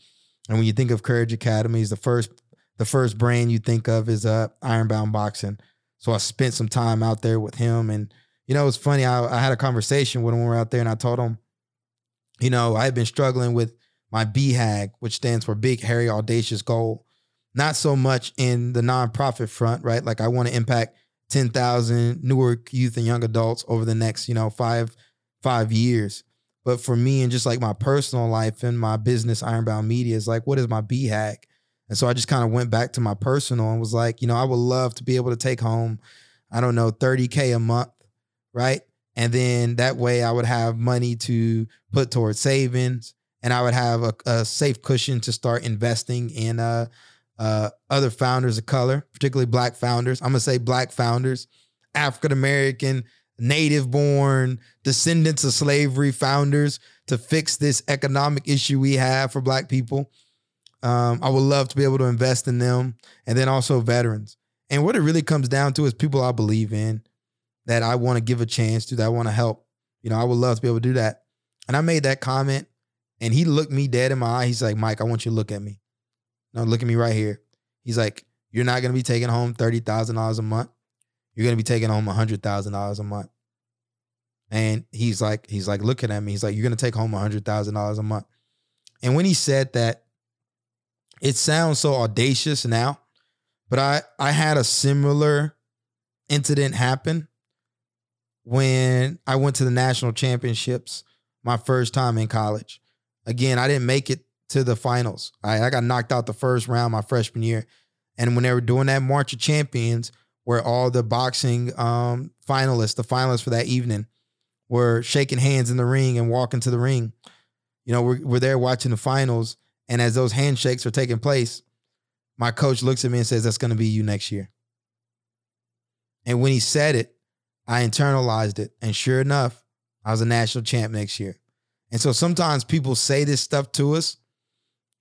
And when you think of courage academies, the first the first brand you think of is uh, Ironbound Boxing. So I spent some time out there with him, and you know, it's funny. I, I had a conversation with him when we were out there, and I told him, you know, I had been struggling with my BHAG, which stands for Big Hairy Audacious Goal. Not so much in the nonprofit front, right? Like I want to impact 10,000 Newark youth and young adults over the next, you know, five five years. But for me and just like my personal life and my business, Ironbound Media, is like, what is my BHAG? And so I just kind of went back to my personal and was like, you know, I would love to be able to take home, I don't know, 30K a month, right? And then that way I would have money to put towards savings and I would have a, a safe cushion to start investing in uh, uh, other founders of color, particularly black founders. I'm gonna say black founders, African American, native born descendants of slavery founders to fix this economic issue we have for black people. Um, I would love to be able to invest in them and then also veterans. And what it really comes down to is people I believe in that I want to give a chance to, that I want to help. You know, I would love to be able to do that. And I made that comment and he looked me dead in my eye. He's like, Mike, I want you to look at me. No, look at me right here. He's like, You're not going to be taking home $30,000 a month you're gonna be taking home a hundred thousand dollars a month. And he's like, he's like looking at me. He's like, you're gonna take home hundred thousand dollars a month. And when he said that, it sounds so audacious now, but I I had a similar incident happen when I went to the national championships my first time in college. Again, I didn't make it to the finals. I, I got knocked out the first round my freshman year. And when they were doing that March of Champions, where all the boxing um, finalists, the finalists for that evening, were shaking hands in the ring and walking to the ring. You know, we're, we're there watching the finals. And as those handshakes are taking place, my coach looks at me and says, That's going to be you next year. And when he said it, I internalized it. And sure enough, I was a national champ next year. And so sometimes people say this stuff to us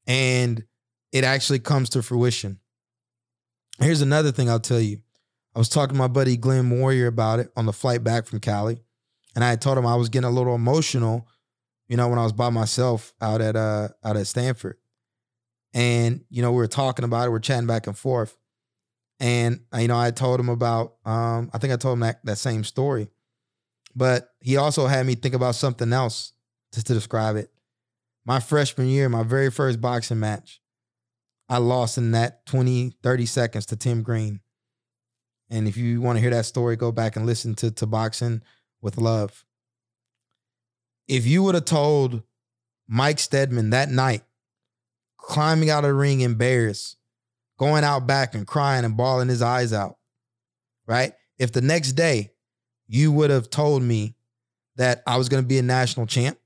and it actually comes to fruition. Here's another thing I'll tell you I was talking to my buddy Glenn Warrior about it on the flight back from Cali. And I had told him I was getting a little emotional, you know, when I was by myself out at uh out at Stanford. And, you know, we were talking about it, we are chatting back and forth. And uh, you know, I told him about um, I think I told him that, that same story. But he also had me think about something else just to describe it. My freshman year, my very first boxing match, I lost in that 20, 30 seconds to Tim Green And if you want to hear that story, go back and listen to to boxing with love. If you would have told Mike Stedman that night, climbing out of the ring embarrassed, going out back and crying and bawling his eyes out, right? If the next day you would have told me that I was going to be a national champ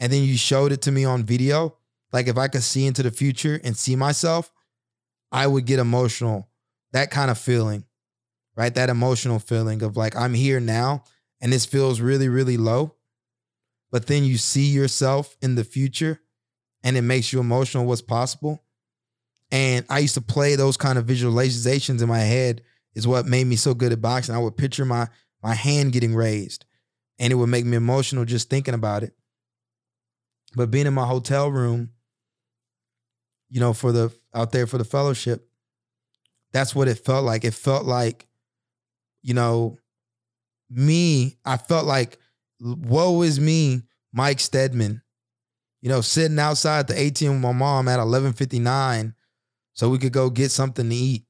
and then you showed it to me on video, like if I could see into the future and see myself, I would get emotional. That kind of feeling, right? That emotional feeling of like, I'm here now and this feels really, really low. But then you see yourself in the future and it makes you emotional what's possible. And I used to play those kind of visualizations in my head, is what made me so good at boxing. I would picture my my hand getting raised and it would make me emotional just thinking about it. But being in my hotel room, you know, for the out there for the fellowship, that's what it felt like. It felt like, you know, me, I felt like, woe is me, Mike Stedman, you know, sitting outside the ATM with my mom at 1159 so we could go get something to eat.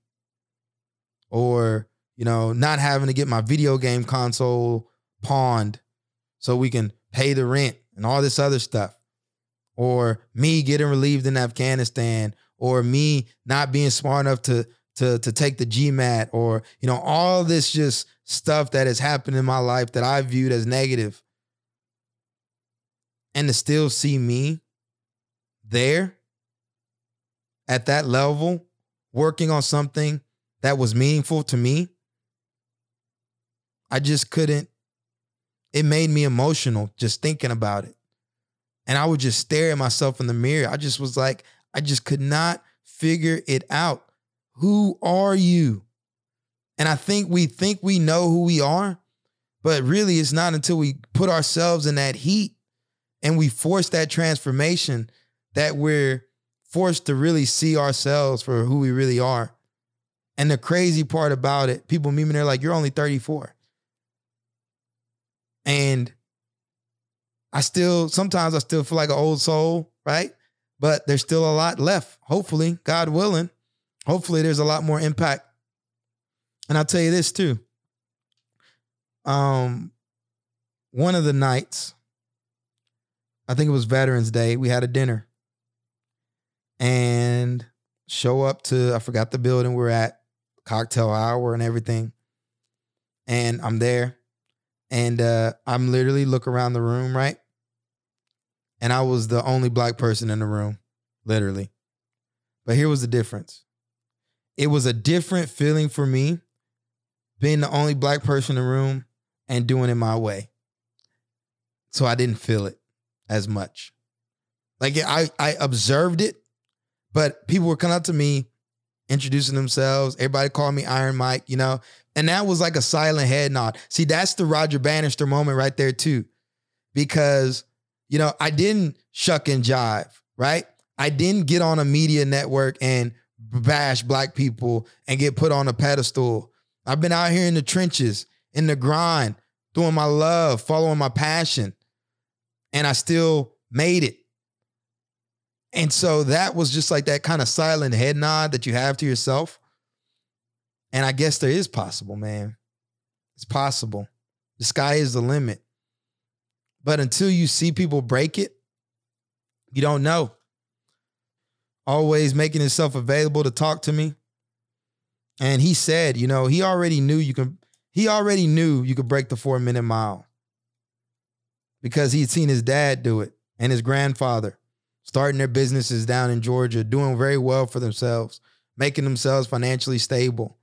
Or, you know, not having to get my video game console pawned so we can pay the rent and all this other stuff. Or me getting relieved in Afghanistan, or me not being smart enough to to to take the GMAT, or you know, all this just stuff that has happened in my life that I viewed as negative. And to still see me there at that level, working on something that was meaningful to me, I just couldn't it made me emotional just thinking about it. And I would just stare at myself in the mirror. I just was like, I just could not figure it out. Who are you? And I think we think we know who we are, but really it's not until we put ourselves in that heat and we force that transformation that we're forced to really see ourselves for who we really are. And the crazy part about it, people meet me, they're like, you're only 34. And I still, sometimes I still feel like an old soul, right? But there's still a lot left. Hopefully, God willing, hopefully there's a lot more impact. And I'll tell you this too. Um, one of the nights, I think it was Veterans Day, we had a dinner and show up to, I forgot the building we're at, cocktail hour and everything. And I'm there and uh, I'm literally look around the room, right? And I was the only black person in the room, literally. But here was the difference. It was a different feeling for me being the only black person in the room and doing it my way. So I didn't feel it as much. Like I, I observed it, but people were coming up to me, introducing themselves. Everybody called me Iron Mike, you know, and that was like a silent head nod. See, that's the Roger Bannister moment right there, too. Because, you know, I didn't shuck and jive, right? I didn't get on a media network and bash black people and get put on a pedestal. I've been out here in the trenches, in the grind, doing my love, following my passion, and I still made it. And so that was just like that kind of silent head nod that you have to yourself. And I guess there is possible, man. It's possible. The sky is the limit. But until you see people break it, you don't know. Always making himself available to talk to me. And he said, you know, he already knew you can, he already knew you could break the four minute mile because he'd seen his dad do it and his grandfather starting their businesses down in Georgia, doing very well for themselves, making themselves financially stable.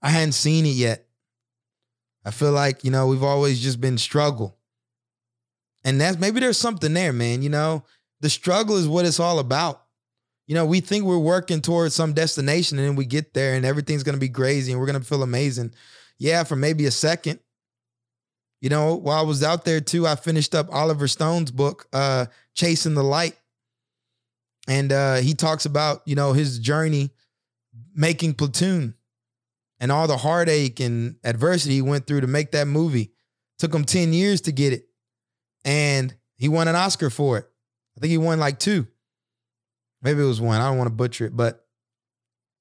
I hadn't seen it yet. I feel like, you know, we've always just been struggle. And that's maybe there's something there, man. You know, the struggle is what it's all about. You know, we think we're working towards some destination and then we get there and everything's going to be crazy and we're going to feel amazing. Yeah, for maybe a second. You know, while I was out there too, I finished up Oliver Stone's book, uh, Chasing the Light. And uh, he talks about, you know, his journey making Platoon and all the heartache and adversity he went through to make that movie. Took him 10 years to get it. And he won an Oscar for it. I think he won like two. Maybe it was one. I don't want to butcher it. But,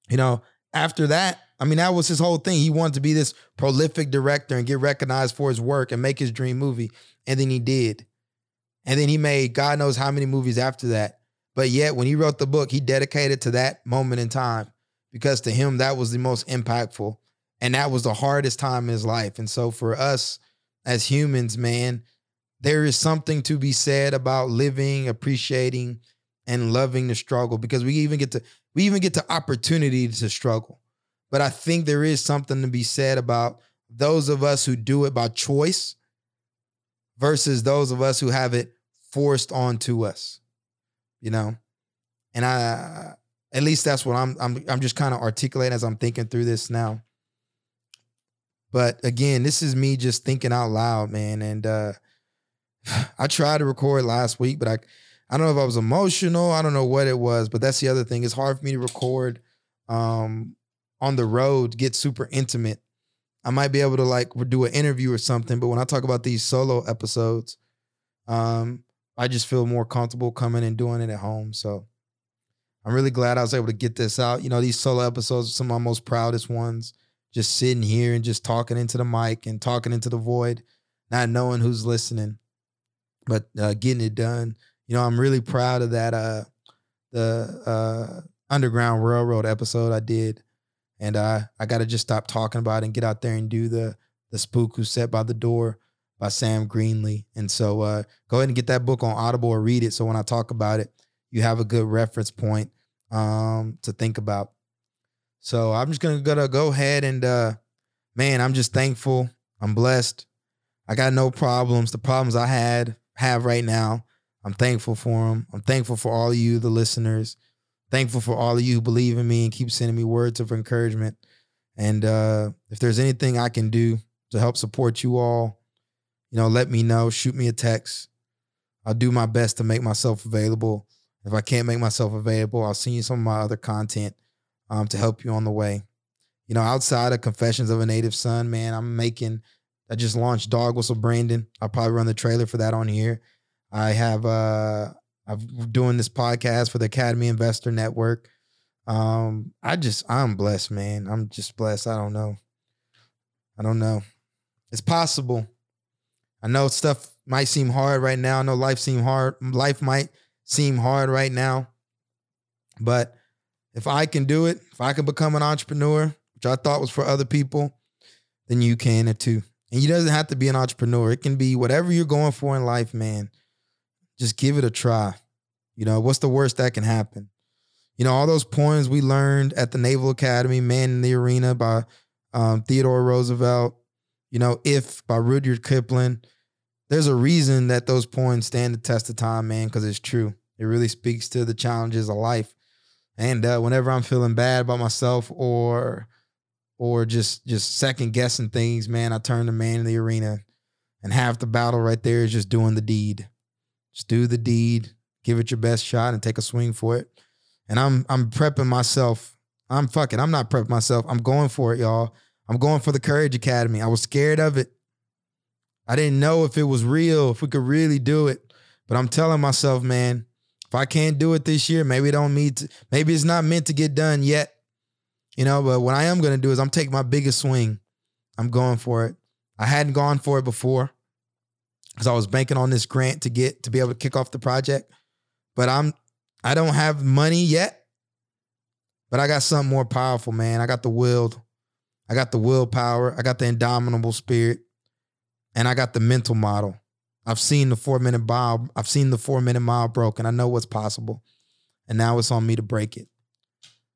you know, after that, I mean, that was his whole thing. He wanted to be this prolific director and get recognized for his work and make his dream movie. And then he did. And then he made God knows how many movies after that. But yet, when he wrote the book, he dedicated to that moment in time because to him, that was the most impactful. And that was the hardest time in his life. And so for us as humans, man, there is something to be said about living, appreciating, and loving the struggle because we even get to we even get the opportunity to struggle. But I think there is something to be said about those of us who do it by choice versus those of us who have it forced onto us. You know? And I at least that's what I'm I'm I'm just kind of articulating as I'm thinking through this now. But again, this is me just thinking out loud, man. And uh I tried to record last week, but I I don't know if I was emotional. I don't know what it was, but that's the other thing. It's hard for me to record um, on the road, get super intimate. I might be able to like do an interview or something, but when I talk about these solo episodes, um, I just feel more comfortable coming and doing it at home. So I'm really glad I was able to get this out. You know, these solo episodes are some of my most proudest ones. Just sitting here and just talking into the mic and talking into the void, not knowing who's listening, but uh, getting it done you know, I'm really proud of that uh the uh Underground Railroad episode I did. And uh, I gotta just stop talking about it and get out there and do the the spook who sat by the door by Sam Greenlee. And so uh go ahead and get that book on Audible or read it. So when I talk about it, you have a good reference point um to think about. So I'm just gonna, gonna go ahead and uh man, I'm just thankful. I'm blessed. I got no problems. The problems I had have right now I'm thankful for them. I'm thankful for all you, the listeners. Thankful for all of you who believe in me and keep sending me words of encouragement. And uh, if there's anything I can do to help support you all, you know, let me know. Shoot me a text. I'll do my best to make myself available. If I can't make myself available, I'll send you some of my other content um, to help you on the way. You know, outside of Confessions of a Native Son, man, I'm making. I just launched Dog Whistle Brandon. I'll probably run the trailer for that on here. I have uh I'm doing this podcast for the Academy Investor Network. Um, I just I'm blessed, man. I'm just blessed. I don't know. I don't know. It's possible. I know stuff might seem hard right now. I know life seem hard. Life might seem hard right now. But if I can do it, if I can become an entrepreneur, which I thought was for other people, then you can too. And you doesn't have to be an entrepreneur. It can be whatever you're going for in life, man just give it a try. You know, what's the worst that can happen? You know, all those poems we learned at the Naval Academy, Man in the Arena by um, Theodore Roosevelt, you know, If by Rudyard Kipling. There's a reason that those poems stand the test of time, man, because it's true. It really speaks to the challenges of life. And uh, whenever I'm feeling bad about myself or or just just second guessing things, man, I turn to man in the arena. And half the battle right there is just doing the deed. Just do the deed, give it your best shot, and take a swing for it. And I'm I'm prepping myself. I'm fucking. I'm not prepping myself. I'm going for it, y'all. I'm going for the Courage Academy. I was scared of it. I didn't know if it was real, if we could really do it. But I'm telling myself, man, if I can't do it this year, maybe it don't need to, maybe it's not meant to get done yet. You know, but what I am gonna do is I'm taking my biggest swing. I'm going for it. I hadn't gone for it before because I was banking on this grant to get to be able to kick off the project. But I'm I don't have money yet, but I got something more powerful, man. I got the will, I got the willpower, I got the indomitable spirit, and I got the mental model. I've seen the four minute mile, I've seen the four minute mile broken. I know what's possible. And now it's on me to break it.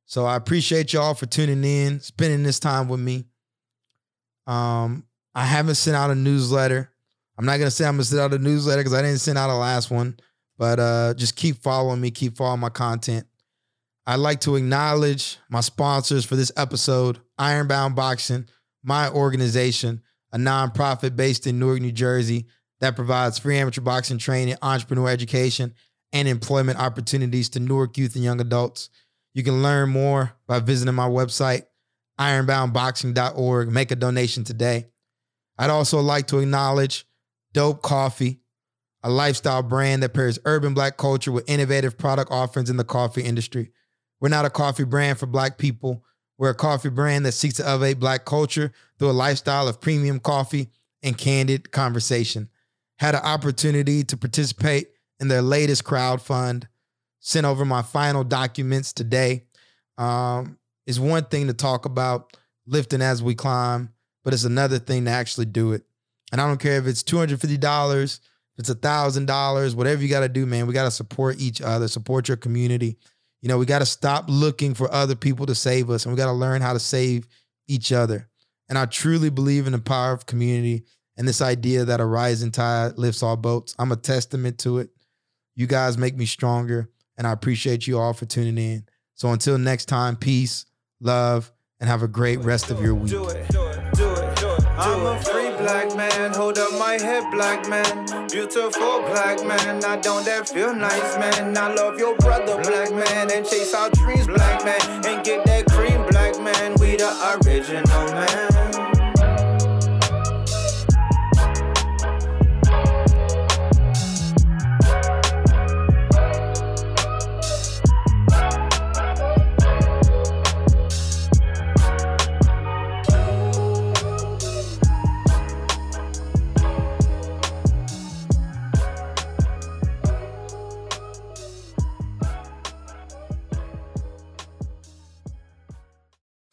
So I appreciate y'all for tuning in, spending this time with me. Um, I haven't sent out a newsletter. I'm not gonna say I'm gonna send out a newsletter because I didn't send out a last one, but uh, just keep following me, keep following my content. I'd like to acknowledge my sponsors for this episode: Ironbound Boxing, my organization, a nonprofit based in Newark, New Jersey, that provides free amateur boxing training, entrepreneur education, and employment opportunities to Newark youth and young adults. You can learn more by visiting my website, ironboundboxing.org. Make a donation today. I'd also like to acknowledge Dope Coffee, a lifestyle brand that pairs urban black culture with innovative product offerings in the coffee industry. We're not a coffee brand for black people. We're a coffee brand that seeks to elevate black culture through a lifestyle of premium coffee and candid conversation. Had an opportunity to participate in their latest crowdfund. Sent over my final documents today. Um, it's one thing to talk about lifting as we climb, but it's another thing to actually do it. And I don't care if it's $250, if it's $1,000, whatever you got to do, man. We got to support each other, support your community. You know, we got to stop looking for other people to save us and we got to learn how to save each other. And I truly believe in the power of community and this idea that a rising tide lifts all boats. I'm a testament to it. You guys make me stronger, and I appreciate you all for tuning in. So until next time, peace, love, and have a great rest of your week. Black man, hold up my head, black man. Beautiful black man, I don't that feel nice, man. I love your brother, black man, and chase our dreams, black man, and get that cream, black man. We the original man.